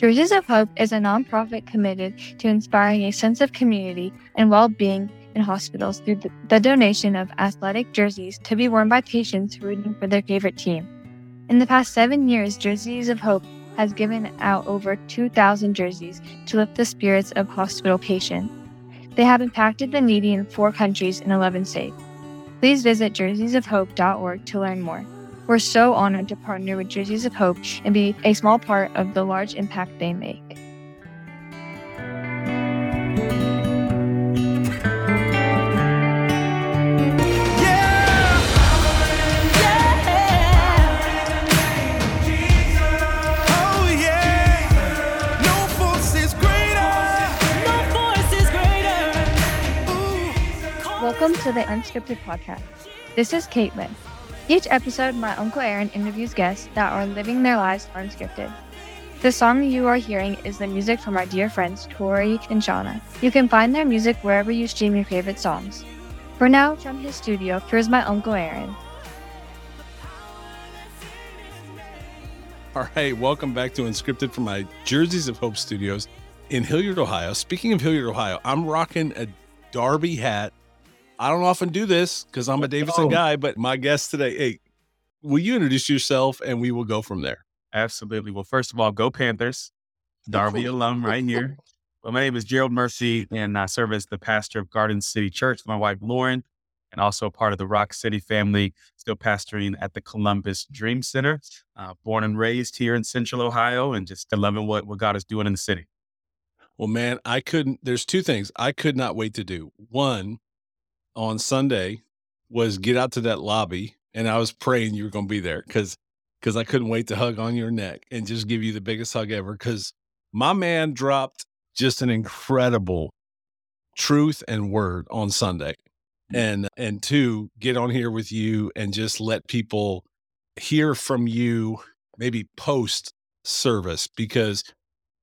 Jerseys of Hope is a nonprofit committed to inspiring a sense of community and well being in hospitals through the, donation of athletic jerseys to be worn by patients rooting for their favorite team. In the past seven years, Jerseys of Hope has given out over 2,000 jerseys to lift the spirits of hospital patients. They have impacted the needy in four countries in 11 states. Please visit jerseysofhope.org to learn more. We're so honored to partner with Jerseys of Hope and be a small part of the large impact they make. Welcome to the Unscripted Podcast. This is Caitlin. Each episode, my Uncle Aaron interviews guests that are living their lives unscripted. The song you are hearing is the music from our dear friends Tori and Shauna. You can find their music wherever you stream your favorite songs. For now, from his studio, here's my Uncle Aaron. All right, welcome back to Unscripted from my Jerseys of Hope studios in Hilliard, Ohio. Speaking of Hilliard, Ohio, I'm rocking a Darby hat I don't often do this because I'm a Davidson guy, but my guest today, hey, will you introduce yourself and we will go from there? Absolutely. Well, first of all, go Panthers. Darby alum right here. Well, my name is Gerald Murphy, and I serve as the pastor of Garden City Church with my wife Lauren, and also part of the Rock City family, still pastoring at the Columbus Dream Center. Uh, born and raised here in Central Ohio, and just loving what, what God is doing in the city. Well, man, I couldn't. There's two things I could not wait to do. One, on Sunday was get out to that lobby, and I was praying you were going to be there because because I couldn't wait to hug on your neck and just give you the biggest hug ever. Because my man dropped just an incredible truth and word on Sunday, mm. and and two get on here with you and just let people hear from you maybe post service because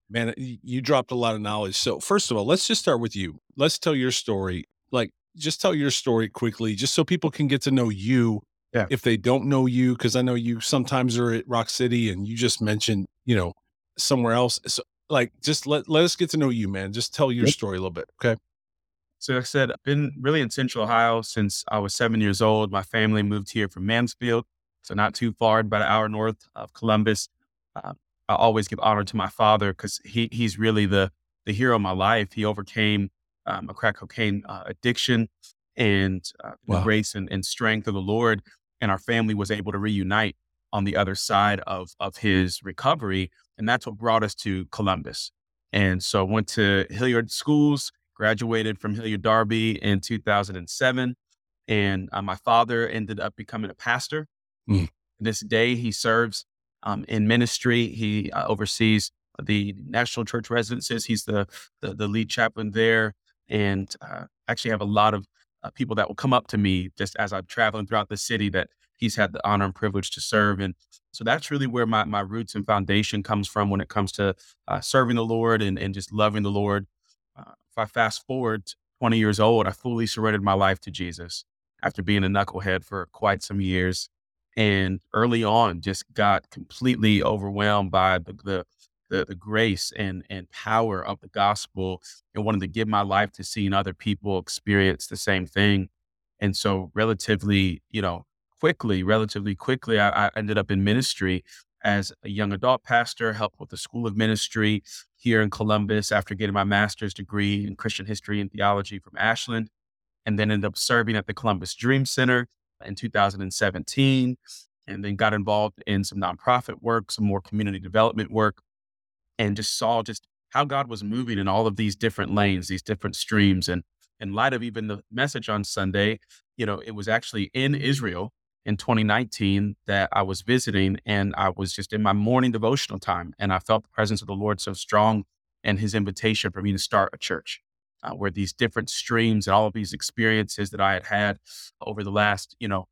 man you dropped a lot of knowledge so first of all let's just start with you let's tell your story like just tell your story quickly, just so people can get to know you. Yeah. If they don't know you, because I know you sometimes are at Rock City and you just mentioned, you know, somewhere else. So, like, just let let us get to know you, man. Just tell your story a little bit, okay? So, like I said, I've been really in Central Ohio since I was seven years old. My family moved here from Mansfield, so not too far, about an hour north of Columbus. Uh, I always give honor to my father because he he's really the the hero of my life. He overcame um, a crack cocaine uh, addiction and uh, wow. the grace and, and strength of the Lord. And our family was able to reunite on the other side of, of his recovery. And that's what brought us to Columbus. And so I went to Hilliard schools, graduated from Hilliard Darby in 2007. And uh, my father ended up becoming a pastor. Mm. This day, he serves um, in ministry. He uh, oversees the National Church Residences. He's the, the, the lead chaplain there and uh, actually have a lot of uh, people that will come up to me just as I'm traveling throughout the city that he's had the honor and privilege to serve. And so that's really where my, my roots and foundation comes from when it comes to uh, serving the Lord and, and just loving the Lord. Uh, if I fast forward 20 years old, I fully surrendered my life to Jesus after being a knucklehead for quite some years. And early on, just got completely overwhelmed by the, the the, the grace and and power of the gospel and wanted to give my life to seeing other people experience the same thing. And so relatively, you know, quickly, relatively quickly, I, I ended up in ministry as a young adult pastor, helped with the School of Ministry here in Columbus after getting my master's degree in Christian history and theology from Ashland, and then ended up serving at the Columbus Dream Center in 2017, and then got involved in some nonprofit work, some more community development work, and just saw just how God was moving in all of these different lanes, these different streams. And in light of even the message on Sunday, you know, it was actually in Israel in 2019 that I was visiting and I was just in my morning devotional time and I felt the presence of the Lord so strong and his invitation for me to start a church. Uh, where these different streams and all of these experiences that I had had over the last, you know,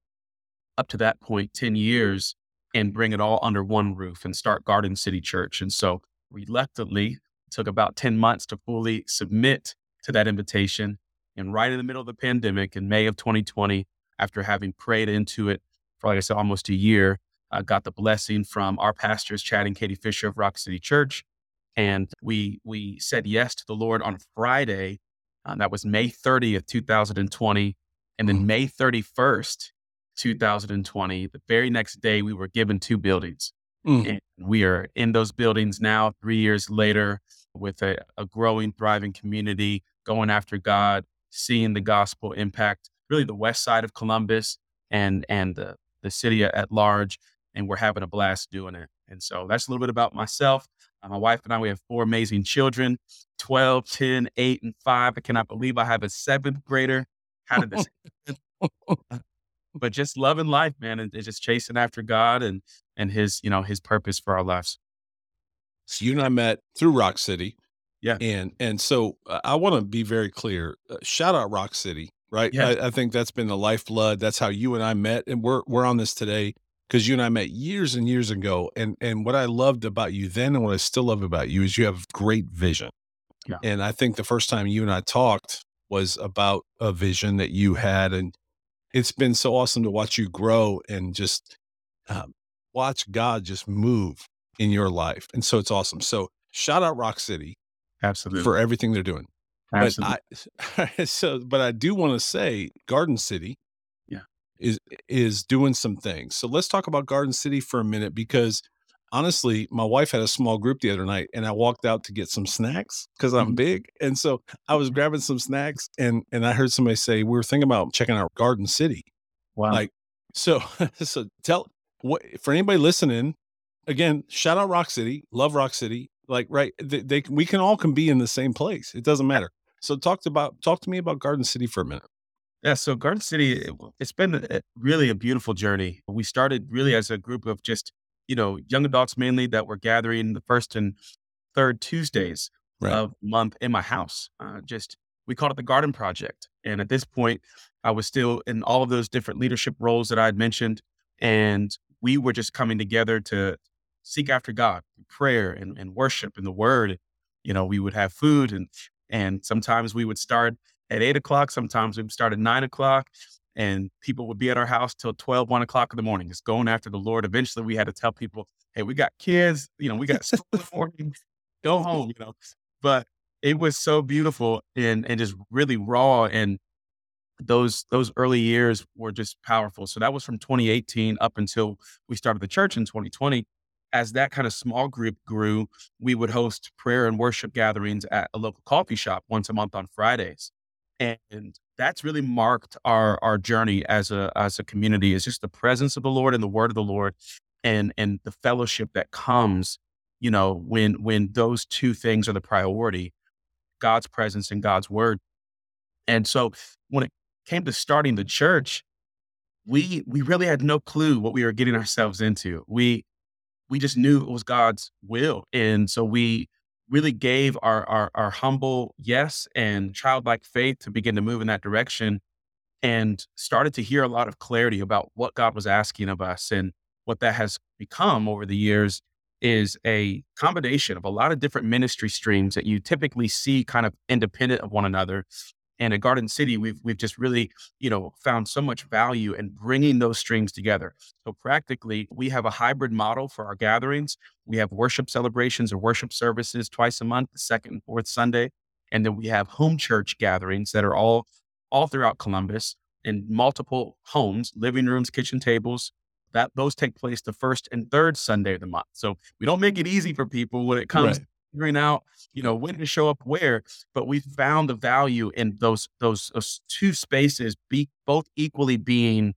up to that point, 10 years, and bring it all under one roof and start Garden City Church. And so reluctantly took about 10 months to fully submit to that invitation. And right in the middle of the pandemic in May of 2020, after having prayed into it for, like I said, almost a year, I got the blessing from our pastors, Chad and Katie Fisher of Rock City Church, And we we said yes to the Lord on Friday. Uh, that was May 30th, 2020. And then May 31st, 2020, the very next day, we were given two buildings. Mm. And we are in those buildings now, three years later, with a, a growing, thriving community, going after God, seeing the gospel impact really the west side of Columbus and and the, the city at large. And we're having a blast doing it. And so that's a little bit about myself. Uh, my wife and I, we have four amazing children 12, 10, 8, and 5. I cannot believe I have a seventh grader. How did this but just loving life, man, and, and just chasing after God and and his, you know, his purpose for our lives. So you and I met through Rock City. Yeah. And and so uh, I want to be very clear. Uh, shout out Rock City, right? Yeah. I, I, think that's been the lifeblood. That's how you and I met, and we're we're on this today because you and I met years and years ago. And and what I loved about you then, and what I still love about you, is you have great vision. Yeah. And I think the first time you and I talked was about a vision that you had, and it's been so awesome to watch you grow and just um, watch God just move in your life. And so it's awesome. So shout out Rock City. Absolutely. For everything they're doing. Absolutely. But I, so, but I do want to say Garden City yeah. is, is doing some things. So let's talk about Garden City for a minute because honestly, my wife had a small group the other night and I walked out to get some snacks because I'm mm-hmm. big. And so I was grabbing some snacks and and I heard somebody say, we were thinking about checking out Garden City. Wow. Like so so tell what for anybody listening, again, shout out Rock City, love Rock City. Like right, they, they we can all can be in the same place. It doesn't matter. So talk about talk to me about Garden City for a minute. Yeah, so Garden City, it, it's been a, really a beautiful journey. We started really as a group of just you know young adults mainly that were gathering the first and third Tuesdays right. of month in my house. Uh, just we called it the Garden Project, and at this point, I was still in all of those different leadership roles that I had mentioned, and we were just coming together to seek after God, prayer and, and worship and the word. You know, we would have food and and sometimes we would start at eight o'clock, sometimes we would start at nine o'clock, and people would be at our house till 12, 1 o'clock in the morning, just going after the Lord. Eventually we had to tell people, hey, we got kids, you know, we got school in the morning, go home, you know. But it was so beautiful and and just really raw and those those early years were just powerful. So that was from 2018 up until we started the church in 2020 as that kind of small group grew, we would host prayer and worship gatherings at a local coffee shop once a month on Fridays. And that's really marked our our journey as a as a community is just the presence of the Lord and the word of the Lord and and the fellowship that comes, you know, when when those two things are the priority, God's presence and God's word. And so when it came to starting the church, we we really had no clue what we were getting ourselves into. We we just knew it was God's will. And so we really gave our, our, our humble yes and childlike faith to begin to move in that direction and started to hear a lot of clarity about what God was asking of us. And what that has become over the years is a combination of a lot of different ministry streams that you typically see kind of independent of one another and at Garden City, we've we've just really, you know, found so much value in bringing those streams together. So practically, we have a hybrid model for our gatherings. We have worship celebrations or worship services twice a month, the second and fourth Sunday, and then we have home church gatherings that are all all throughout Columbus in multiple homes, living rooms, kitchen tables. That those take place the first and third Sunday of the month. So we don't make it easy for people when it comes right figuring out, you know, when to show up where, but we found the value in those those, those two spaces be both equally being,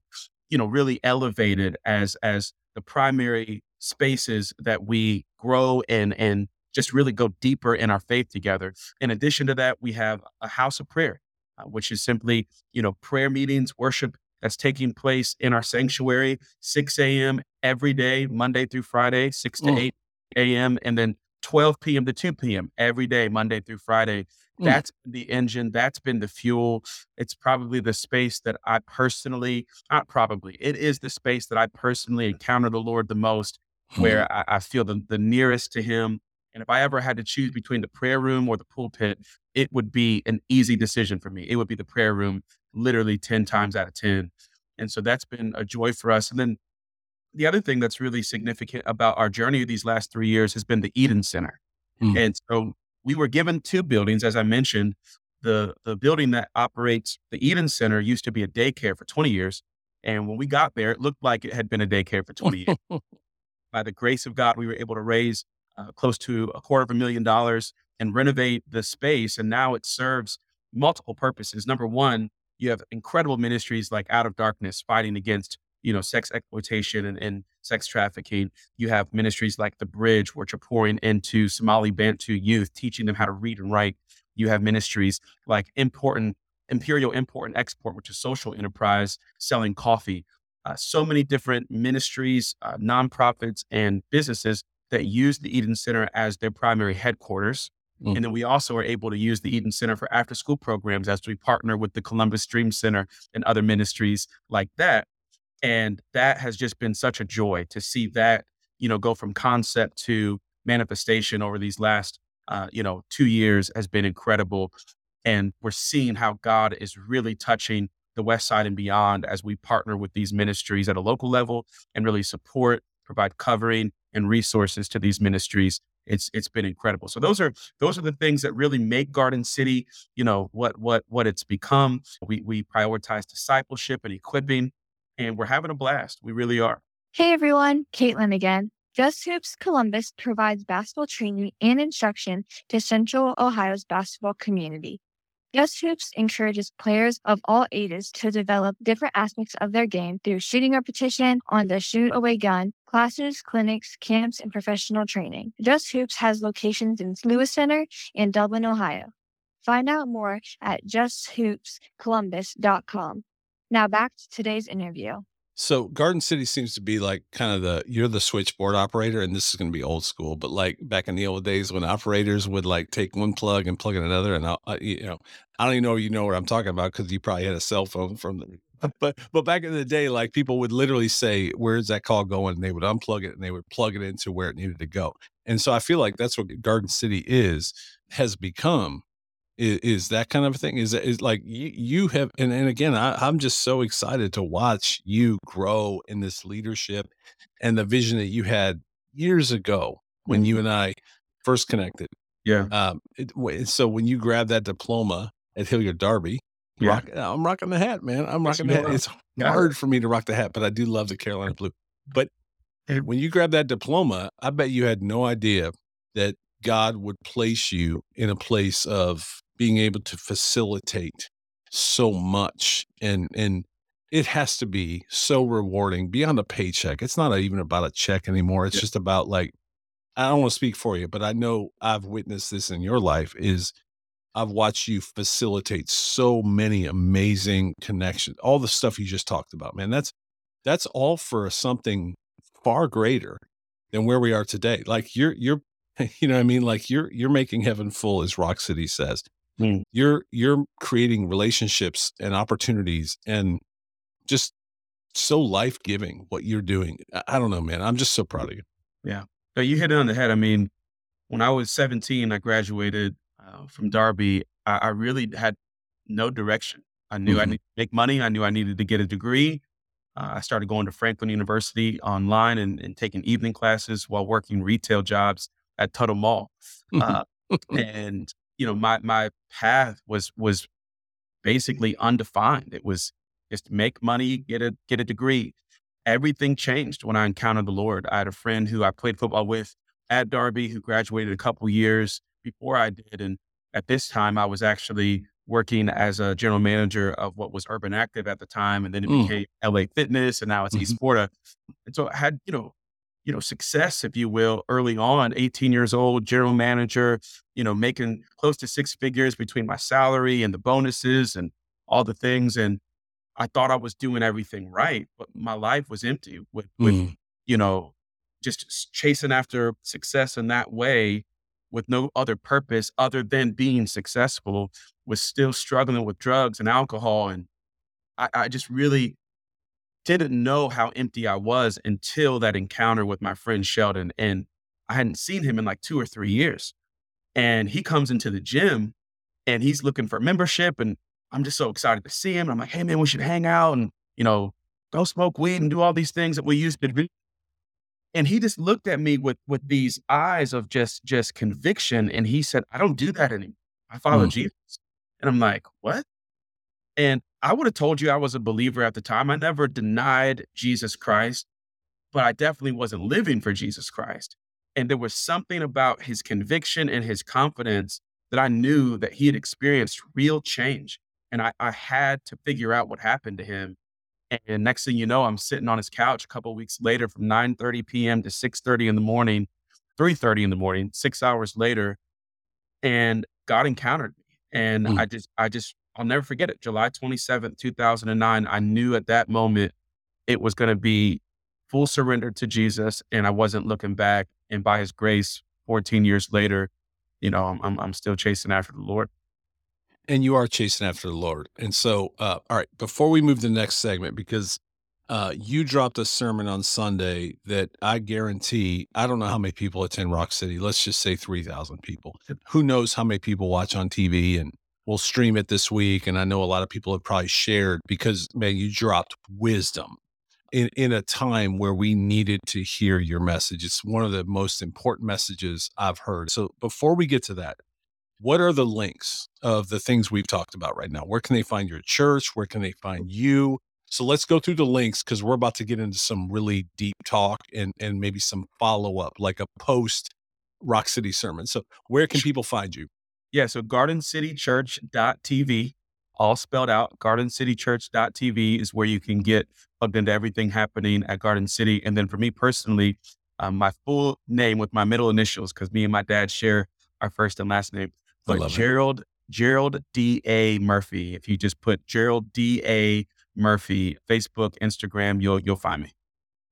you know, really elevated as as the primary spaces that we grow and and just really go deeper in our faith together. In addition to that, we have a house of prayer, uh, which is simply, you know, prayer meetings, worship that's taking place in our sanctuary, 6 a.m. every day, Monday through Friday, 6 to 8 a.m. And then 12 p.m. to 2 p.m. every day, Monday through Friday. Mm. The engine. That's been the fuel. It's probably the space that I personally, not probably, it is the space that I personally encounter the Lord the most, where mm. I, I, feel the, the nearest to Him. And if I ever had to choose between the prayer room or the pulpit, it would be an easy decision for me. It would be the prayer room literally 10 times out of 10. And so that's been a joy for us. And then the other thing that's really significant about our journey these last three years has been the Eden Center. Mm. And so we were given two buildings, as I mentioned. The the building that operates the Eden Center used to be a daycare for 20 years. And when we got there, it looked like it had been a daycare for 20 years. By the grace of God, we were able to raise uh, close to a quarter of a million dollars and renovate the space. And now it serves multiple purposes. Number one, you have incredible ministries like Out of Darkness fighting against you know sex exploitation and, and sex trafficking. You have ministries like the Bridge, which are pouring into Somali Bantu youth, teaching them how to read and write. You have ministries like important Imperial Import and Export, which is social enterprise selling coffee. Uh, so many different ministries, uh, nonprofits, and businesses that use the Eden Center as their primary headquarters. Mm. And then we also are able to use the Eden Center for after school programs as we partner with the Columbus Dream Center and other ministries like that. And that has just been such a joy to see that, you know, go from concept to manifestation over these last, uh, you know, two years has been incredible. And we're seeing how God is really touching the West Side and beyond as we partner with these ministries at a local level and really support, provide covering and resources to these ministries it's it's been incredible. So those are those are the things that really make Garden City, you know, what what what it's become. We we prioritize discipleship and equipping, and we're having a blast. We really are. Hey everyone, Caitlin again. Just Hoops Columbus provides basketball training and instruction to Central Ohio's basketball community. Just Hoops encourages players of all ages to develop different aspects of their game through shooting repetition on the shoot away gun, classes, clinics, camps, and professional training. Just Hoops has locations in Lewis Center and Dublin, Ohio. Find out more at justhoopscolumbus.com. Now back to today's interview. So Garden City seems to be like kind of the you're the switchboard operator, and this is going to be old school, but like back in the old days when operators would like take one plug and plug in another, and uh, uh, I, I you know I don't even know you know what I'm talking about because you probably had a cell phone from the but but back in the day, like people would literally say, "Where's that call going?" And they would unplug it and they would plug it into where it needed to go. And so I feel like that's what Garden City is has become is, is that kind of thing? Is is like you, you have and, and again I, i'm just so excited to watch you grow in this leadership and the vision that you had years ago when you mm-hmm. and i first connected. Yeah. Um it, so when you grab that diploma at hilliard darby yeah. Rock, i'm rocking the hat man. I'm rocking the hat. it's hard for me to rock the hat but i do love the carolina blue. But when you grab that diploma i bet you had no idea that god would place you in a place of being able to facilitate so much and and it has to be so rewarding beyond a paycheck. It's not even about a check anymore. It's yeah. just about like I don't want to speak for you, but I know I've witnessed this in your life is I've watched you facilitate so many amazing connections. All the stuff you just talked about, man. That's that's all for something far greater than where we are today. Like you're you're you know what I mean? Like you're you're making heaven full as Rock City says. Mm. You're you're creating relationships and opportunities and just so life giving what you're doing. I, don't know, man. I'm just so proud of you. Yeah. So you hit it on the head. I mean, when I was 17, I graduated uh, from Darby. I, I, really had no direction. I knew mm-hmm. I needed to make money. I knew I needed to get a degree. Uh, I started going to Franklin University online and, and, taking evening classes while working retail jobs at Tuttle Mall. Uh, and you know, my my path was was basically undefined. It was just make money, get a get a degree. Everything changed when I encountered the Lord. I had a friend who I played football with at Darby who graduated a couple years before I did, and at this time I was actually working as a general manager of what was Urban Active at the time, and then it mm. became LA Fitness, and now it's mm-hmm. Esporta. And so I had you know you know, success, if you will, early on, 18 years old, general manager, you know, making close to six figures between my salary and the bonuses and all the things. And I thought I was doing everything right, but my life was empty with, with mm. you know, just chasing after success in that way with no other purpose other than being successful, was still struggling with drugs and alcohol. And I, I just really didn't know how empty I was until that encounter with my friend Sheldon. And I hadn't seen him in like two or three years. And he comes into the gym and he's looking for membership. And I'm just so excited to see him. And I'm like, hey, man, we should hang out and, you know, go smoke weed and do all these things that we used to do. And he just looked at me with with these eyes of just just conviction. And he said, I don't do that anymore. I follow Mm. Jesus. And I'm like, what? And I would have told you I was a believer at the time. I never denied Jesus Christ, but I definitely wasn't living for Jesus Christ. And there was something about his conviction and his confidence that I knew that he had experienced real change. And I, I had to figure out what happened to him. And next thing you know, I'm sitting on his couch a couple of weeks later from 9 30 p.m. to 6 30 in the morning, 3 30 in the morning, six hours later. And God encountered me. And Mm. I just, I just, I'll never forget it. July 27th, 2009. I knew at that moment it was going to be full surrender to Jesus and I wasn't looking back. And by his grace, 14 years later, you know, I'm, I'm, still chasing after the Lord. and you are chasing after the Lord. And so, uh, all right, before we move to the next segment, because uh, you dropped a sermon on Sunday that I guarantee, I don't know how many people attend Rock City. Let's just say 3,000 people. Who knows how many people watch on TV and we'll stream it this week. And I know a lot of people have probably shared because, man, you dropped wisdom in, in a time where we needed to hear your message. It's one of the most important messages I've heard. So before we get to that, what are the links of the things we've talked about right now? Where can they find your church? Where can they find you? So let's go through the links because we're about to get into some really deep talk and and maybe some follow up, like a post Rock City sermon. So where can people find you? Yeah. So gardencitychurch.tv, all spelled out. Gardencitychurch.tv is where you can get plugged into everything happening at Garden City. And then for me personally, um, my full name with my middle initials, because me and my dad share our first and last name. But love it. Gerald, Gerald D. A. Murphy. If you just put Gerald D. A. Murphy, Facebook, Instagram, you'll you'll find me.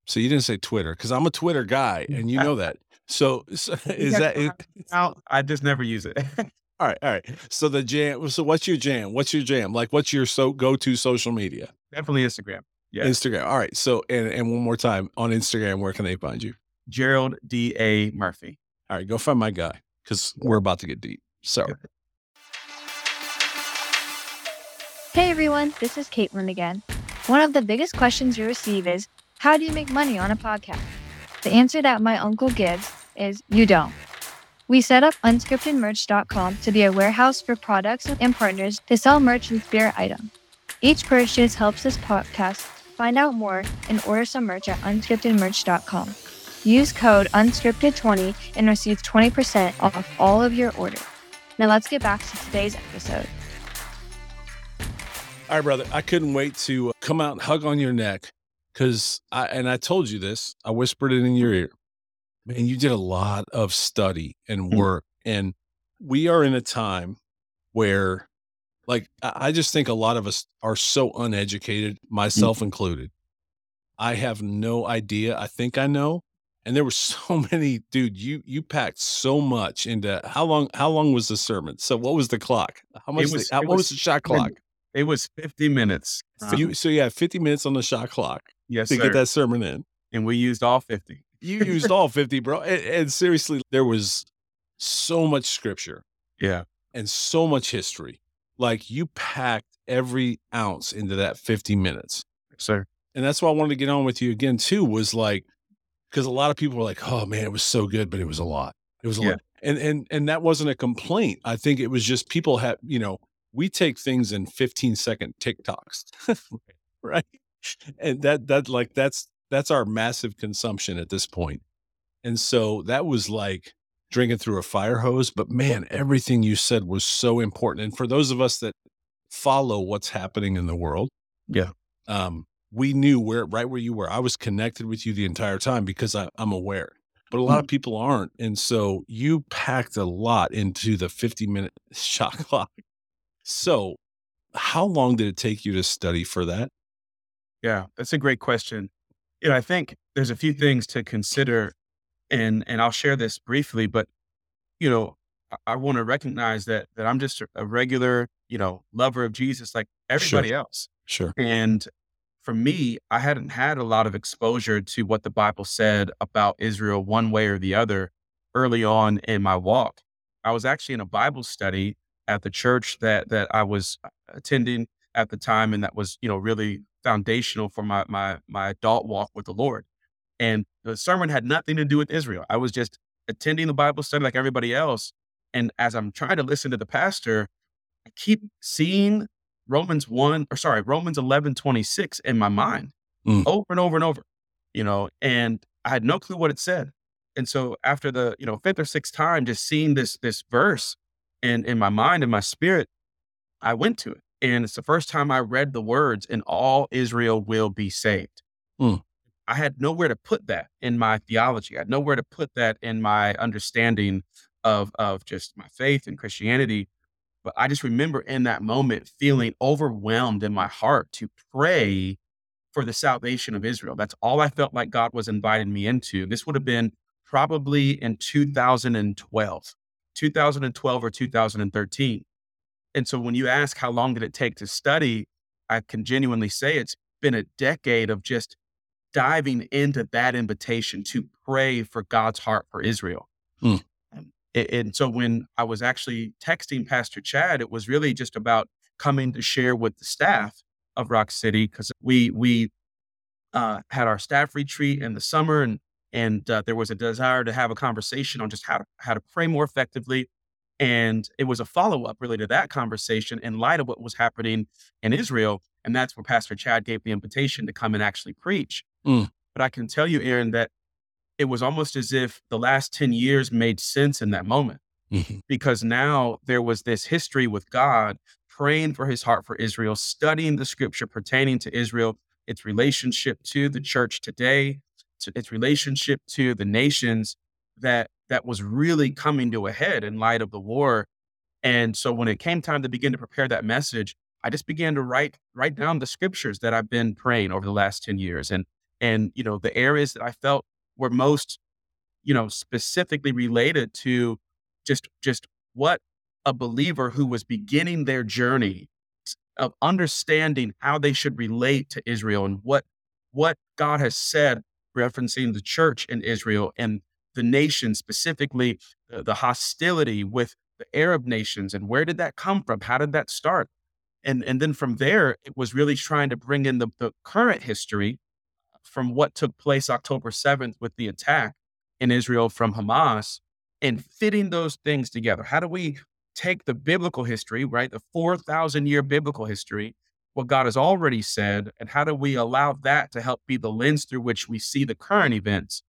So you didn't say Twitter because I'm a Twitter guy and you know that. So, so is that it? Out. I just never use it. All right, all right. So the jam. So what's your jam? What's your jam? Like, what's your so go to social media? Definitely Instagram. Yeah. Instagram. All right. So and and one more time on Instagram, where can they find you? Gerald D. A. Murphy. All right, go find my guy because we're about to get deep. So Hey everyone, this is Caitlin again. One of the biggest questions we receive is How do you make money on a podcast? The answer that my uncle gives is You don't. We set up unscriptedmerch.com to be a warehouse for products and partners to sell merch and spirit items. Each purchase helps this podcast find out more and order some merch at unscriptedmerch.com. Use code unscripted20 and receive 20% off all of your order. Now let's get back to today's episode. All right, brother. I couldn't wait to uh, come out and hug on your neck because I and I told you this. I whispered it in your ear. Man, you did a lot of study and Mm. work, and we are in a time where, like, I just think a lot of us are so uneducated, myself included. I have no idea. I think I know, and there were so many, dude. You you packed so much into how long? How long was the sermon? So what was the clock? How much? was- the, how, what was was the shot clock? It was 50 minutes. So you so you had 50 minutes on the shot clock yes, to sir. get that sermon in. and we used all 50. You used all 50, bro. And, and seriously, there was so much scripture Yeah. and so much history. Like you packed every ounce into that 50 minutes. Sir. And that's why I wanted to get on with you again, too, was like, because a lot of people were like, oh man, it was so good, but it was a lot. It was a Yeah. lot. And and and that wasn't a complaint. I think it was just people have, you know, we take things in 15 second TikToks. right. And that that like that's that's our massive consumption at this point. And so that was like drinking through a fire hose. But man, everything you said was so important. And for those of us that follow what's happening in the world, Yeah. um, we knew where right where you were. I was connected with you the entire time because I, I'm aware. But a lot of people aren't. And so you packed a lot into the 50 minute shot clock. So how long did it take you to study for that? Yeah. That's a great question. You know, I think there's a few things to consider and and I'll share this briefly, but you know, I, I want to recognize that that I'm just a, regular, you know, lover of Jesus like everybody else. Sure. And for me, I hadn't had a lot of exposure to what the Bible said about Israel one way or the other early on in my walk. I was actually in a Bible study at the church that that I was attending at the time and that was, you know, really foundational for my my my adult walk with the Lord. And the sermon had nothing to do with Israel. I was just attending the Bible study like everybody else. And as I'm trying to listen to the pastor, I keep seeing Romans 1, or sorry, Romans 11, 26 in my mind mm. over and over and over, you know, and I had no clue what it said. And so after the, you know, fifth or sixth time, just seeing this, this verse and in my mind and my spirit, I went to it. And it's the first time I read the words, and all Israel will be saved. Mm. I had nowhere to put that in my theology. I had nowhere to put that in my understanding of, of just my faith and Christianity. But I just remember in that moment feeling overwhelmed in my heart to pray for the salvation of Israel. That's all I felt like God was inviting me into. This would have been probably in 2012, 2012 or 2013. And so when you ask how long did it take to study, I can genuinely say it's been a decade of just diving into that invitation to pray for God's heart for Israel. Mm. And so when I was actually texting Pastor Chad, it was really just about coming to share with the staff of Rock City because we we uh, had our staff retreat in the summer, and and uh, there was a desire to have a conversation on just how to how to pray more effectively. And it was a follow up really to that conversation in light of what was happening in Israel. And that's where Pastor Chad gave the invitation to come and actually preach. Mm. But I can tell you, Aaron, that it was almost as if the last 10 years made sense in that moment mm-hmm. because now there was this history with God praying for his heart for Israel, studying the scripture pertaining to Israel, its relationship to the church today, to its relationship to the nations that that was really coming to a head in light of the war. And so when it came time to begin to prepare that message, I just began to write write down the scriptures that I've been praying over the last 10 years and and you know the areas that I felt were most, you know, specifically related to just just what a believer who was beginning their journey of understanding how they should relate to Israel and what what God has said referencing the church in Israel and the nation specifically the, the hostility with the Arab nations and where did that come from how did that start and and then from there it was really trying to bring in the, the current history from what took place October 7th with the attack in Israel from Hamas and fitting those things together. How do we take the biblical history, right? The 4,000 year biblical history, what God has already said, and how do we allow that to help be the lens through which we see the current events?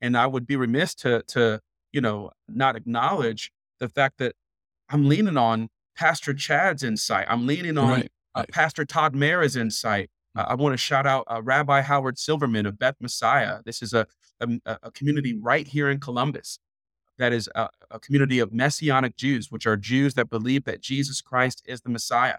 And I would be remiss to, to you know, not acknowledge the fact that I'm leaning on Pastor Chad's insight. I'm leaning on right. uh, Pastor Todd Mara's insight. Uh, I want to shout out uh, Rabbi Howard Silverman of Beth Messiah. This is a, a, a community right here in Columbus that is a, a, community of Messianic Jews, which are Jews that believe that Jesus Christ is the Messiah.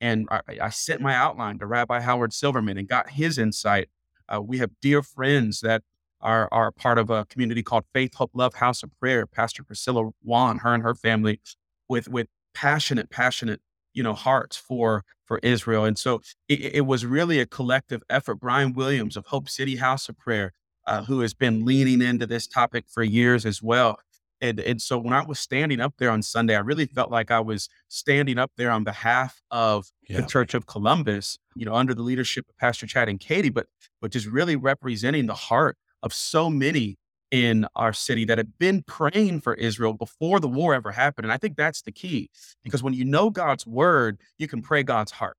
And I, I sent my outline to Rabbi Howard Silverman and got his insight. Uh, we have dear friends that are, are part of a community called Faith, Hope, Love House of Prayer. Pastor Priscilla Wan, her and her family, with with passionate, passionate you know, hearts for for Israel. And so it, it, was really a collective effort. Brian Williams of Hope City House of Prayer, uh, who has been leaning into this topic for years as well. And, and so when I was standing up there on Sunday, I really felt like I was standing up there on behalf of yeah. the Church of Columbus, you know, under the leadership of Pastor Chad and Katie, but but just really representing the heart of so many in our city that had been praying for Israel before the war ever happened. And I think that's the key because when you know God's word, you can pray God's heart.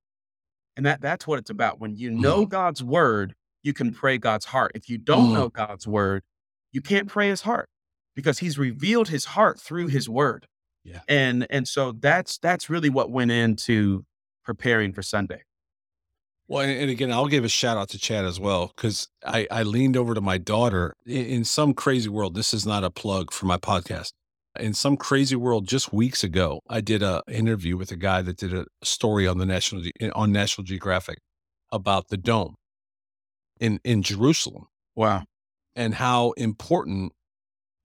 And that that's what it's about. When you know mm. God's word, you can pray God's heart. If you don't mm. know God's word, you can't pray his heart because he's revealed his heart through his word. Yeah. And and so that's that's really what went into preparing for Sunday. Well, and again, I'll give a shout out to Chad as well because I, I leaned over to my daughter in, in, some crazy world. This is not a plug for my podcast. In some crazy world, just weeks ago, I did a interview with a guy that did a story on the national eh, on National Geographic about the dome in in Jerusalem. Wow, and how important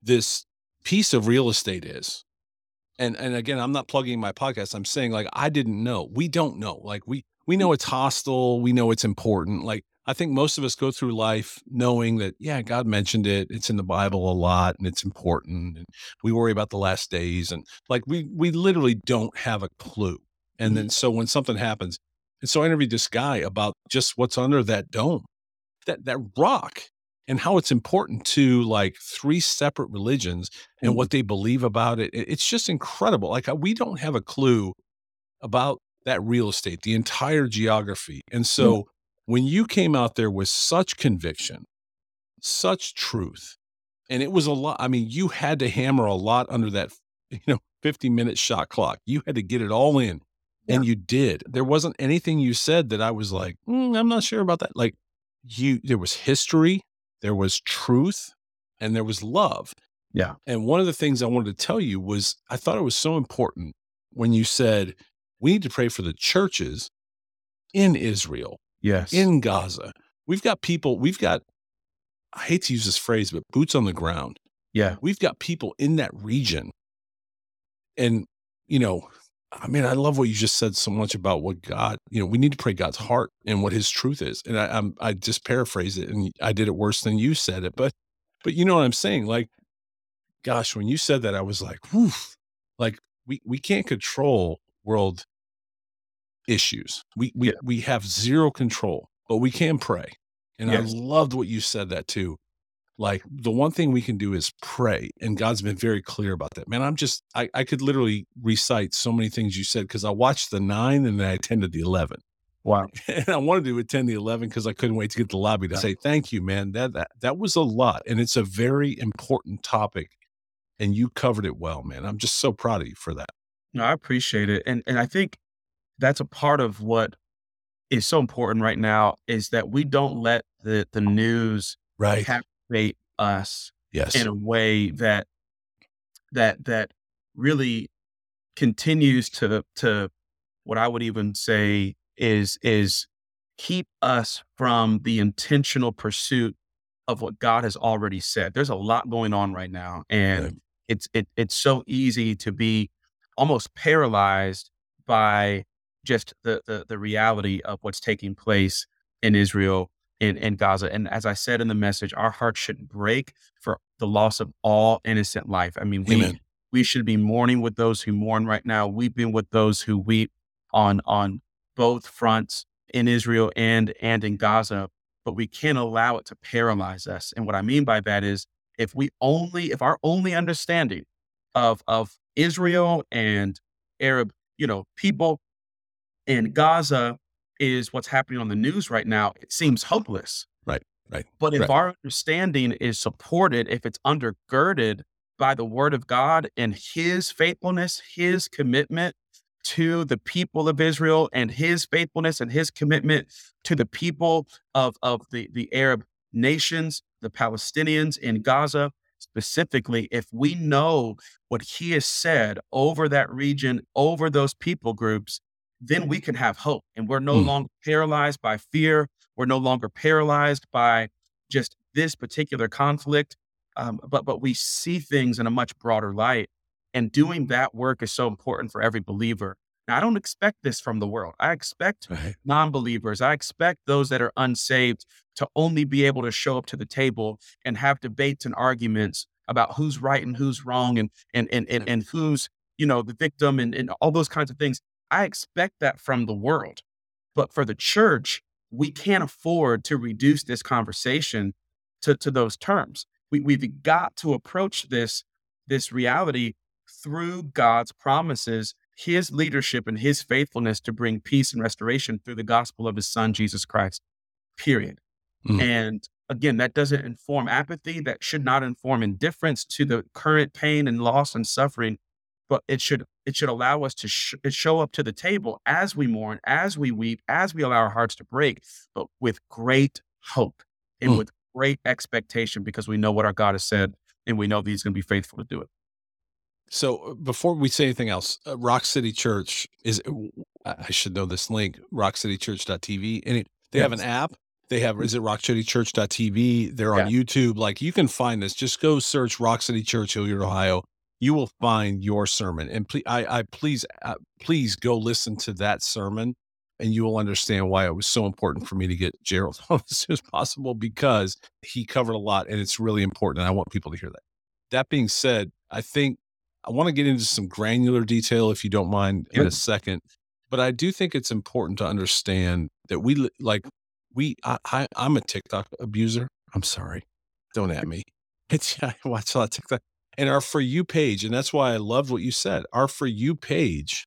this piece of real estate is. And and again, I'm not plugging my podcast. I'm saying like I didn't know. We don't know. Like we we know it's hostile. We know it's important. Like, I think most of us go through life knowing that, yeah, God mentioned it. It's in the Bible a lot and it's important. And we worry about the last days. And like, we, we literally don't have a clue. And mm-hmm. then, so when something happens, and so I interviewed this guy about just what's under that dome, that, that rock and how it's important to like three separate religions and Mm-hmm. what they believe about it. It- It's just incredible. Like uh, we don't have a clue about that real estate, the entire geography. And so when you came out there with such conviction, such truth, and it was a lot. I mean, you had to hammer a lot under that, you know, 50 minute shot clock. You had to get it all in. And you did. There wasn't anything you said that I was like, "Mm, I'm not sure about that. Like you, there was history, there was truth, and there was love. Yeah. And one of the things I wanted to tell you was I thought it was so important when you said we need to pray for the churches in Israel, Yes. in Gaza. We've got people, we've got, I hate to use this phrase, but boots on the ground. yeah. We've got people in that region. And, you know, I mean, I love what you just said so much about what God, you know, we need to pray God's heart and what his truth is. And I, I'm, I just paraphrase it and I did it worse than you said it. But, but you know what I'm saying? Like, gosh, when you said that, I was like, whew, like we, we can't control world issues. We, we, Yeah. we have zero control, but we can pray. And Yes. I loved what you said that too. Like the one thing we can do is pray. And God's been very clear about that. Man, I'm just, I, I could literally recite so many things you said because I watched the nine and then I attended the 11. Wow. And I wanted to attend the 11 because I couldn't wait to get to the lobby to Yeah. say, thank you, man. That, that, that was a lot. And it's a very important topic. And you covered it well, man. I'm just so proud of you for that. No, I appreciate it. And and I think that's a part of what is so important right now is that we don't let the the news Right. captivate us Yes. in a way that that that really continues to to what I would even say is is keep us from the intentional pursuit of what God has already said. There's a lot going on right now and Right. it's it it's so easy to be almost paralyzed by just the the, the reality of what's taking place in Israel in, in Gaza. And as I said in the message, our hearts shouldn't break for the loss of all innocent life. I mean, we Amen. we should be mourning with those who mourn right now, weeping with those who weep on on both fronts in Israel and and in Gaza. But we can't allow it to paralyze us. And what I mean by that is if we only if our only understanding of of Israel and Arab, you know, people in Gaza is what's happening on the news right now, it seems hopeless. Right, right, But if right. our understanding is supported, if it's undergirded by the word of God and his faithfulness, his commitment to the people of Israel and his faithfulness and his commitment to the people of, of the, the Arab nations, the Palestinians in Gaza, specifically, if we know what he has said over that region, over those people groups, then we can have hope. And we're no Mm. longer paralyzed by fear. We're no longer paralyzed by just this particular conflict. Um, but but we see things in a much broader light. And doing that work is so important for every believer. Now, I don't expect this from the world. I expect Right. non-believers. I expect those that are unsaved to only be able to show up to the table and have debates and arguments about who's right and who's wrong and and and and, and who's you know the victim and, and all those kinds of things. I expect that from the world. But for the church, we can't afford to reduce this conversation to, to those terms. We, we've got to approach this, this reality through God's promises, his leadership and his faithfulness to bring peace and restoration through the gospel of his son, Jesus Christ, period. Mm. And again, that doesn't inform apathy. That should not inform indifference to the current pain and loss and suffering, but it should it should allow us to sh- show up to the table as we mourn, as we weep, as we allow our hearts to break, but with great hope and Mm. with great expectation because we know what our God has said and we know that He's going to be faithful to do it. So uh, before we say anything else, uh, Rock City Church is, I I should know this link, rockcitychurch.tv. And it, they have an app. They have, is it rockcitychurch.tv? They're on YouTube. Like you can find this. Just go search Rock City Church, Hilliard, Ohio. You will find your sermon. And please, I, I please, uh, please go listen to that sermon and you will understand why it was so important for me to get Gerald on as soon as possible because he covered a lot and it's really important. And I want people to hear that. That being said, I think I want to get into some granular detail if you don't mind in a second. But I do think it's important to understand that we like we I, I I'm a TikTok abuser. I'm sorry. don't at me. It's, I watch a lot of TikTok. And our For You page, and that's why I loved what you said. Our For You page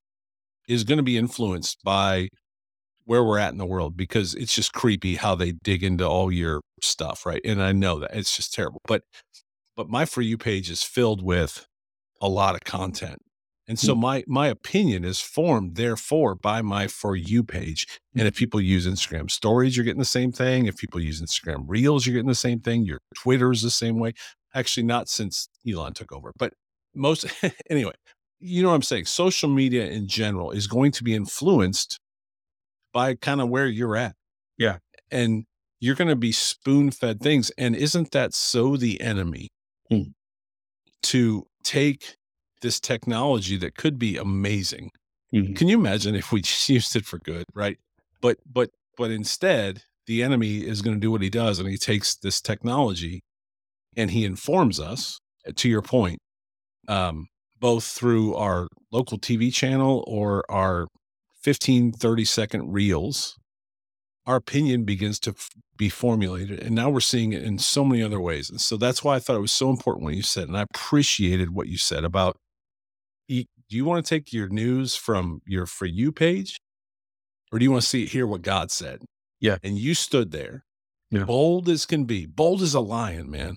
is going to be influenced by where we're at in the world because it's just creepy how they dig into all your stuff, right? And I know that it's just terrible. But but my For You page is filled with a lot of content. And so Mm. my my opinion is formed therefore by my For You page. And if people use Instagram stories, you're getting the same thing. If people use Instagram reels, you're getting the same thing. Your Twitter is the same way. Actually, not since Elon took over, but most anyway, you know what I'm saying? Social media in general is going to be influenced by kind of where you're at. Yeah. And you're going to be spoon fed things. And isn't that so the enemy Hmm. to take this technology that could be amazing? Mhm. Can you imagine if we just used it for good, right? But but but instead, the enemy is going to do what he does, and he takes this technology and he informs us. uh, To your point, um, both through our local TV channel or our 15, 30 second reels, our opinion begins to f- be formulated. And now we're seeing it in so many other ways. And so that's why I thought it was so important what you said. And I appreciated what you said about do you want to take your news from your For You page or do you want to see hear what God said? Yeah. And you stood there, Yeah. bold as can be, bold as a lion, man,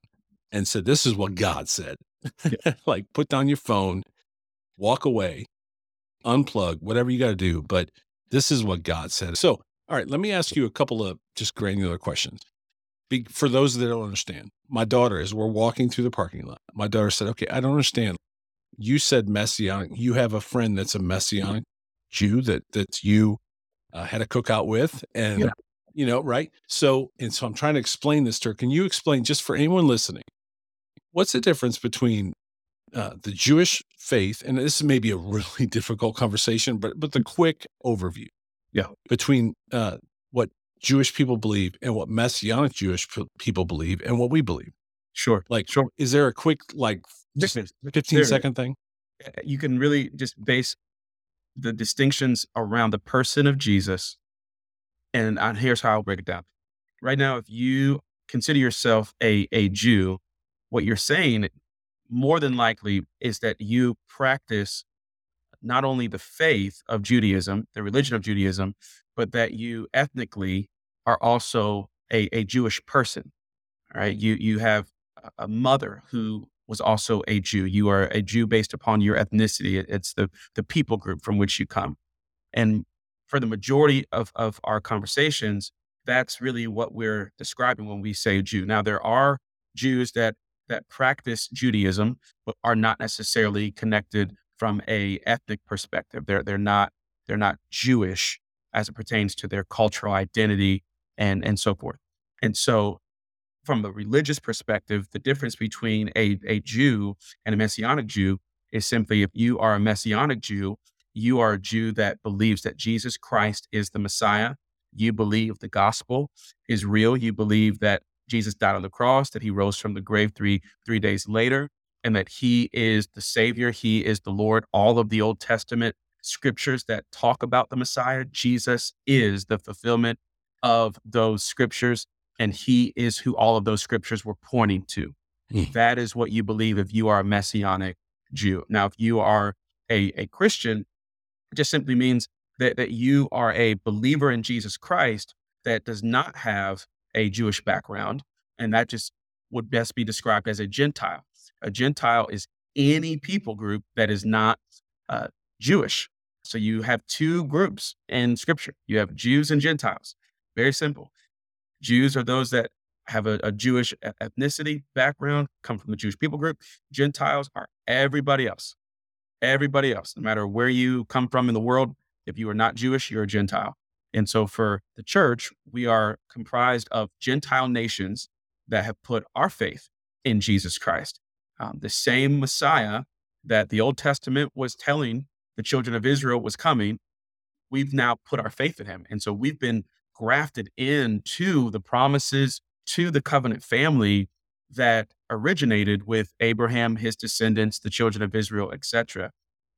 and said, This is what God said. like put down your phone, walk away, unplug, whatever you got to do. But this is what God said. So, all right, let me ask you a couple of just granular questions. Be, for those that don't understand, my daughter, as we're walking through the parking lot, my daughter said, Okay, I don't understand. You said messianic. You have a friend that's a messianic Jew that that you uh, had a cookout with, and Yeah. you know, right? So, and so I'm trying to explain this to her. Can you explain, just for anyone listening, what's the difference between uh, the Jewish faith, and this may be a really difficult conversation, but but the quick overview, Yeah. between uh, what Jewish people believe and what Messianic Jewish pe- people believe and what we believe. Sure. Like, Sure. is there a quick like just There- 15 there- second thing? you can really just base the distinctions around the person of Jesus. And uh, here's how I'll break it down. Right now, if you consider yourself a, a Jew, what you're saying more than likely is that you practice not only the faith of Judaism, the religion of Judaism, but that you ethnically are also a, a Jewish person. Right? You you have a- mother who was also a Jew. You are a Jew based upon your ethnicity. It's the the people group from which you come. And for the majority of, of our conversations, that's really what we're describing when we say Jew. Now there are Jews that that practice Judaism, but are not necessarily connected from a ethnic perspective. They're they're not they're not Jewish as it pertains to their cultural identity and and so forth. And so from a religious perspective, the difference between a, a Jew and a Messianic Jew is simply if you are a Messianic Jew, you are a Jew that believes that Jesus Christ is the Messiah. You believe the gospel is real. You believe that Jesus died on the cross, that he rose from the grave three, three days later, and that he is the Savior. He is the Lord. All of the Old Testament scriptures that talk about the Messiah, Jesus is the fulfillment of those scriptures and he is who all of those scriptures were pointing to. Hmm. That is what you believe if you are a messianic Jew. Now, if you are a, a Christian, it just simply means that, that you are a believer in Jesus Christ that does not have a Jewish background. And that just would best be described as a Gentile. A Gentile is any people group that is not uh, Jewish. So you have two groups in scripture you have Jews and Gentiles. Very simple. Jews are those that have a, a Jewish ethnicity background, come from the Jewish people group. Gentiles are everybody else. Everybody else, no matter where you come from in the world, if you are not Jewish, you're a Gentile. And so for the church, we are comprised of Gentile nations that have put our faith in Jesus Christ. Um, the same Messiah that the Old Testament was telling the children of Israel was coming, we've now put our faith in him. And so we've been grafted into the promises to the covenant family that originated with Abraham, his descendants, the children of Israel, etc.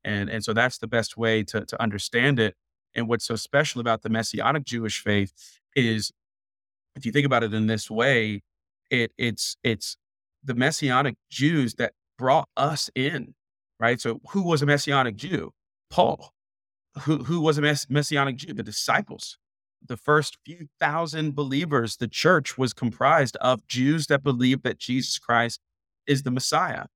And, and so that's the best way to, to understand it. And what's so special about the Messianic Jewish faith is if you think about it in this way, it it's it's the Messianic Jews that brought us in, right? So who was a Messianic Jew? Paul. Who, who was a mess- Messianic Jew? The disciples. The first few thousand believers, the church was comprised of Jews that believed that Jesus Christ is the Messiah.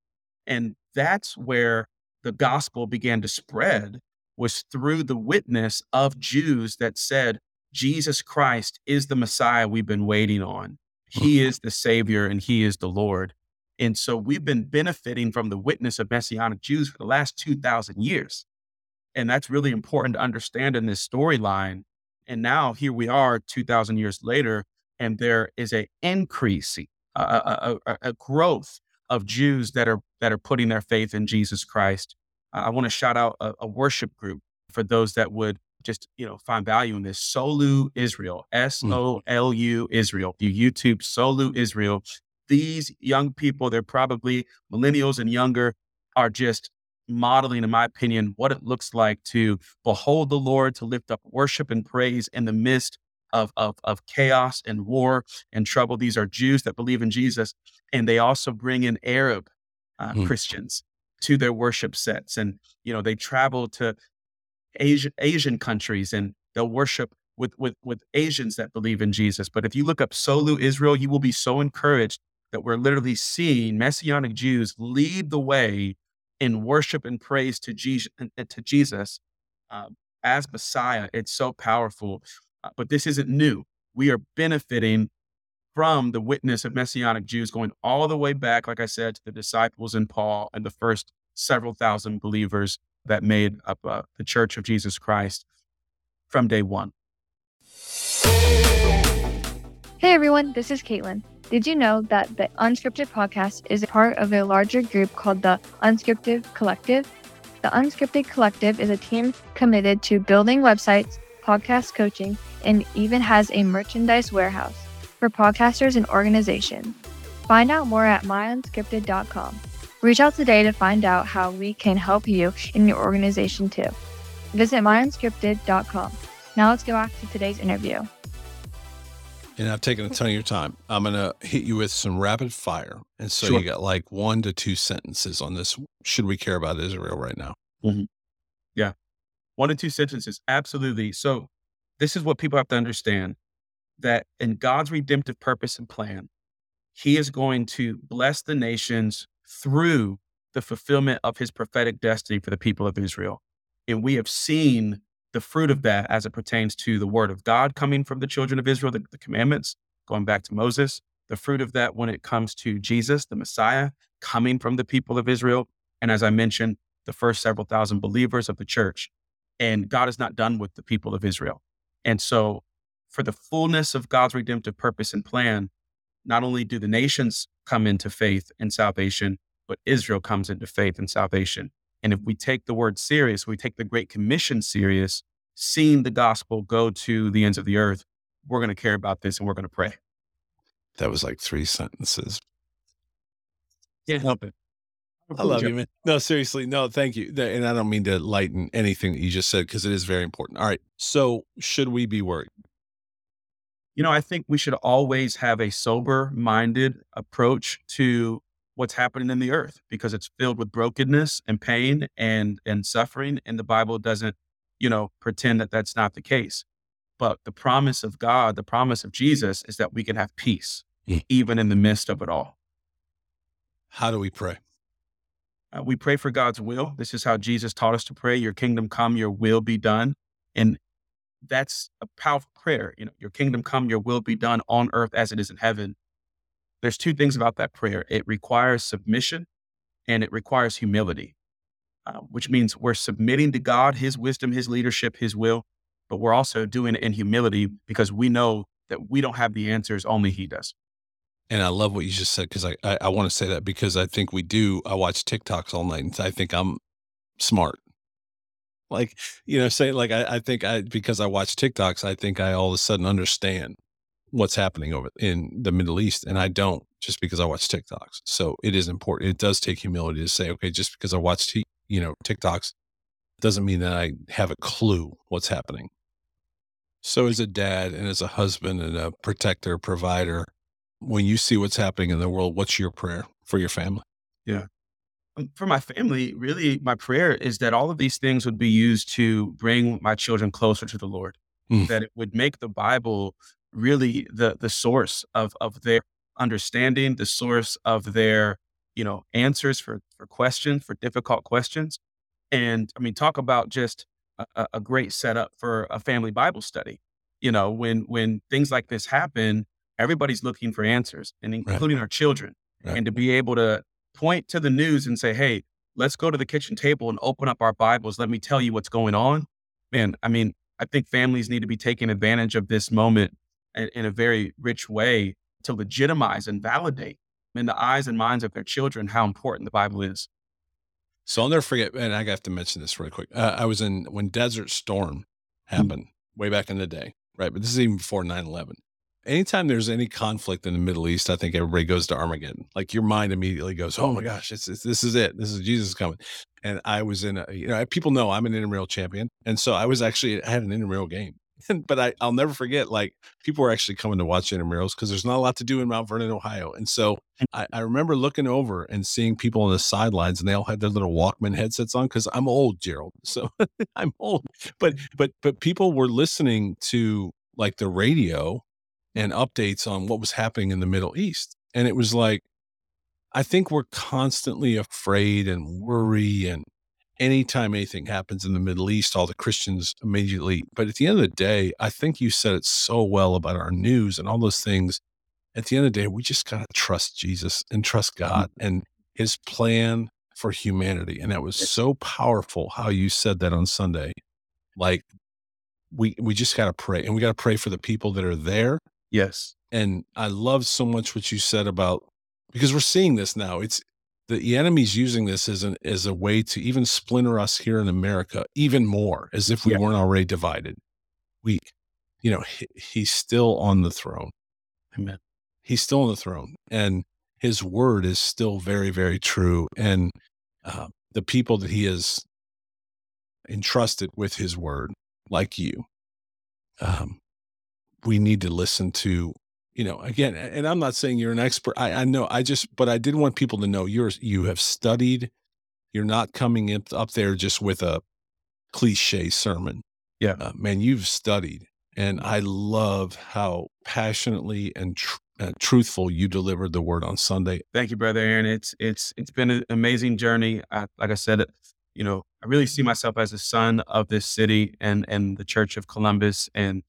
And that's where the gospel began to spread was through the witness of Jews that said, Jesus Christ is the Messiah we've been waiting on. He is the Savior and He is the Lord. And so we've been benefiting from the witness of Messianic Jews for the last 2,000 years. And that's really important to understand in this storyline. And now here we are 2,000 years later, and there is an increase, a, a, a, a, growth of Jews that are, that are putting their faith in Jesus Christ. I want to shout out a, a worship group for those that would just you know find value in this. Solu Israel, S O L U Israel. You YouTube Solu Israel. These young people, they're probably millennials and younger, are just modeling, in my opinion, what it looks like to behold the Lord, to lift up worship and praise in the midst of, of, of chaos and war and trouble. These are Jews that believe in Jesus, and they also bring in Arab uh, mm. Christians to their worship sets. And, you know, they travel to Asian, Asian countries and they'll worship with, with, with Asians that believe in Jesus. But if you look up Solu Israel, you will be so encouraged that we're literally seeing Messianic Jews lead the way in worship and praise to Jesus, to Jesus um, as Messiah. It's so powerful. Uh, but this isn't new. We are benefiting from the witness of Messianic Jews going all the way back, like I said, to the disciples and Paul and the first several thousand believers that made up uh, the Church of Jesus Christ from day one. Hey everyone, this is Caitlin. Did you know that the Unscripted podcast is a part of a larger group called the Unscripted Collective? The Unscripted Collective is a team committed to building websites, podcast coaching, and even has a merchandise warehouse for podcasters and organizations. Find out more at myunscripted.com. Reach out today to find out how we can help you in your organization too. Visit myunscripted.com. Now let's go back to today's interview. And I've taken a ton of your time. I'm going to hit you with some rapid fire. And so sure. you got like one to two sentences on this. Should we care about Israel right now? Mm-hmm. Yeah. One to two sentences. Absolutely. So this is what people have to understand that in God's redemptive purpose and plan, he is going to bless the nations through the fulfillment of his prophetic destiny for the people of Israel. And we have seen the fruit of that as it pertains to the word of God coming from the children of Israel, the, the commandments, going back to Moses, the fruit of that when it comes to Jesus, the Messiah, coming from the people of Israel. And as I mentioned, the first several thousand believers of the church. And God is not done with the people of Israel. And so, for the fullness of God's redemptive purpose and plan, not only do the nations come into faith and salvation, but Israel comes into faith and salvation. And if we take the word serious, we take the Great Commission serious, seeing the gospel go to the ends of the earth, we're going to care about this and we're going to pray. That was like three sentences. Can't help it. I love you, man. No, seriously. No, thank you. And I don't mean to lighten anything that you just said because it is very important. All right. So, should we be worried? You know, I think we should always have a sober minded approach to what's happening in the earth because it's filled with brokenness and pain and and suffering and the bible doesn't you know pretend that that's not the case. But the promise of god the promise of jesus is that we can have peace mm. even in the midst of it all. How do we pray? Uh, we pray for god's will this is how jesus taught us to pray your kingdom come your will be done and that's a powerful prayer. You know, your kingdom come, your will be done on earth as it is in heaven. There's two things about that prayer. It requires submission and it requires humility, uh, which means we're submitting to God, his wisdom, his leadership, his will, but we're also doing it in humility because we know that we don't have the answers, only he does. And I love what you just said because I, I, I want to say that because I think we do. I watch TikToks all night and I think I'm smart like you know say like I, I think i because i watch tiktoks i think i all of a sudden understand what's happening over in the middle east and i don't just because i watch tiktoks so it is important it does take humility to say okay just because i watch t- you know tiktoks doesn't mean that i have a clue what's happening so as a dad and as a husband and a protector provider when you see what's happening in the world what's your prayer for your family? Yeah. For my family, really, my prayer is that all of these things would be used to bring my children closer to the Lord. Mm. That it would make the Bible really the the source of of their understanding, the source of their you know answers for for questions, for difficult questions. And I mean, talk about just a, a great setup for a family Bible study. You know, when when things like this happen, everybody's looking for answers, and including right. our children. Right. And to be able to point to the news and say, "Hey, let's go to the kitchen table and open up our Bibles. Let me tell you what's going on." Man, I mean, I think families need to be taking advantage of this moment in, in a very rich way to legitimize and validate in the eyes and minds of their children how important the Bible is. So I'll never forget, and I have to mention this really quick. Uh, I was in when Desert Storm mm. happened mm-hmm. way back in the day, right? But this is even before 9 11. Anytime there's any conflict in the Middle East, I think everybody goes to Armageddon. Like your mind immediately goes, "Oh my gosh, it's, it's, this is it. This is Jesus coming." And I was in a, you know, people know I'm an intramural champion, and so I was actually I had an intramural game but I, I'll never forget, like people were actually coming to watch intramurals because there's not a lot to do in Mount Vernon, Ohio. And so. I, I remember looking over and seeing people on the sidelines and they all had their little Walkman headsets on because I'm old, Gerald. So I'm old. But but but people were listening to like the radio and updates on what was happening in the Middle East. And it was like, I think we're constantly afraid and worry and anytime anything happens in the Middle East, all the Christians immediately. But at the end of the day, I think you said it so well about our news and all those things. At the end of the day, we just got to trust Jesus and trust mm-hmm. God and his plan for humanity. And that was so powerful how you said that on Sunday. Like we we just got to pray and we got to pray for the people that are there. Yes. And I love so much what you said about because we're seeing this now. It's the enemy's using this as an as a way to even splinter us here in America even more, as if we yeah. weren't already divided. We, you know, he, he's still on the throne. Amen. He's still on the throne, and his word is still very, very true. And uh, the people that he has entrusted with his word, like you, um, we need to listen to you know, again, and I'm not saying you're an expert. I, I know, I just, but I did want people to know you're, you have studied. You're not coming up, up there just with a cliche sermon. Yeah, uh, man, you've studied, and I love how passionately and tr- uh, truthful you delivered the word on Sunday. Thank you, brother Aaron. It's it's it's been an amazing journey. I, like I said, you know, I really see myself as a son of this city and and the Church of Columbus, and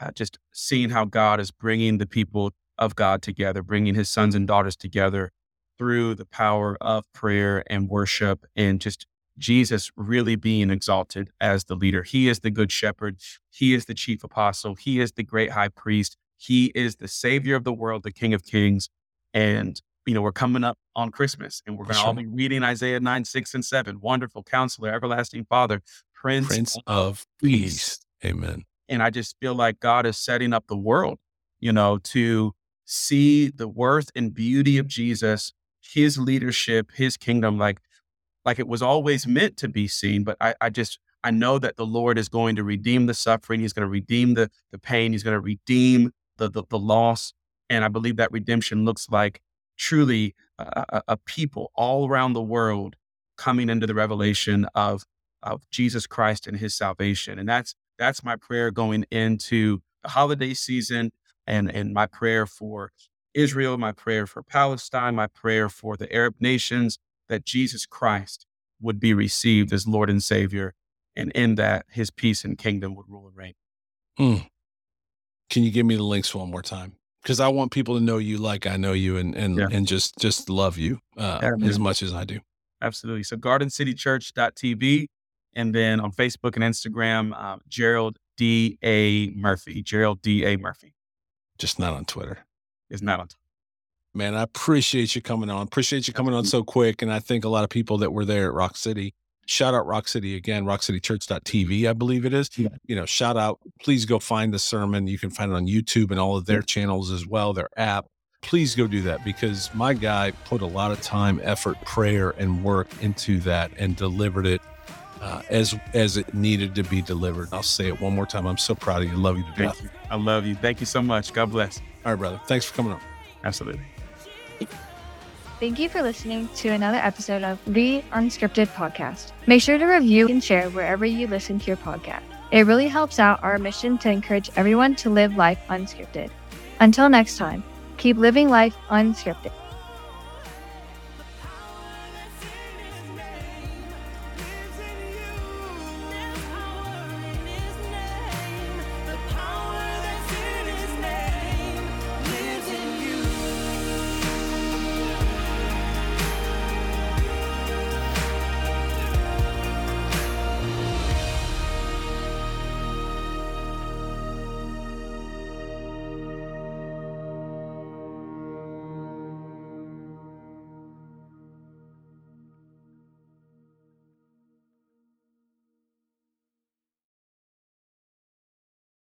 uh, just seeing how God is bringing the people of God together, bringing his sons and daughters together through the power of prayer and worship and just Jesus really being exalted as the leader. He is the good shepherd. He is the chief apostle. He is the great high priest. He is the savior of the world, the king of kings. And, you know, we're coming up on Christmas and we're going to all be reading Isaiah 9, 6, and 7. Wonderful counselor, everlasting father, Prince, Prince of peace. Amen. And I just feel like God is setting up the world, you know, to see the worth and beauty of Jesus, his leadership, his kingdom, like, like it was always meant to be seen. But I, I just, I know that the Lord is going to redeem the suffering. He's going to redeem the, the pain. He's going to redeem the, the, the loss. And I believe that redemption looks like truly a, a, people all around the world coming into the revelation of, of Jesus Christ and his salvation. And that's, that's my prayer going into the holiday season and, and my prayer for Israel, my prayer for Palestine, my prayer for the Arab nations, that Jesus Christ would be received as Lord and Savior. And in that, his peace and kingdom would rule and reign. Mm. Can you give me the links one more time? Because I want people to know you like I know you and and, yeah. and just just love you uh, yeah, as much as I do. Absolutely. So gardencitychurch.tv and then on Facebook and Instagram, uh, Gerald D. A. Murphy. Gerald D. A. Murphy. Just not on Twitter. It's not on Twitter. Man, I appreciate you coming on. Appreciate you coming on so quick. And I think a lot of people that were there at Rock City, shout out Rock City again, rockcitychurch.tv, I believe it is. Yeah. You know, shout out. Please go find the sermon. You can find it on YouTube and all of their channels as well, their app. Please go do that because my guy put a lot of time, effort, prayer, and work into that and delivered it uh, as as it needed to be delivered. I'll say it one more time. I'm so proud of you. Love you to death. You. I love you. Thank you so much. God bless. All right, brother. Thanks for coming on. Absolutely. Thank you for listening to another episode of the Unscripted Podcast. Make sure to review and share wherever you listen to your podcast. It really helps out our mission to encourage everyone to live life unscripted. Until next time, keep living life unscripted.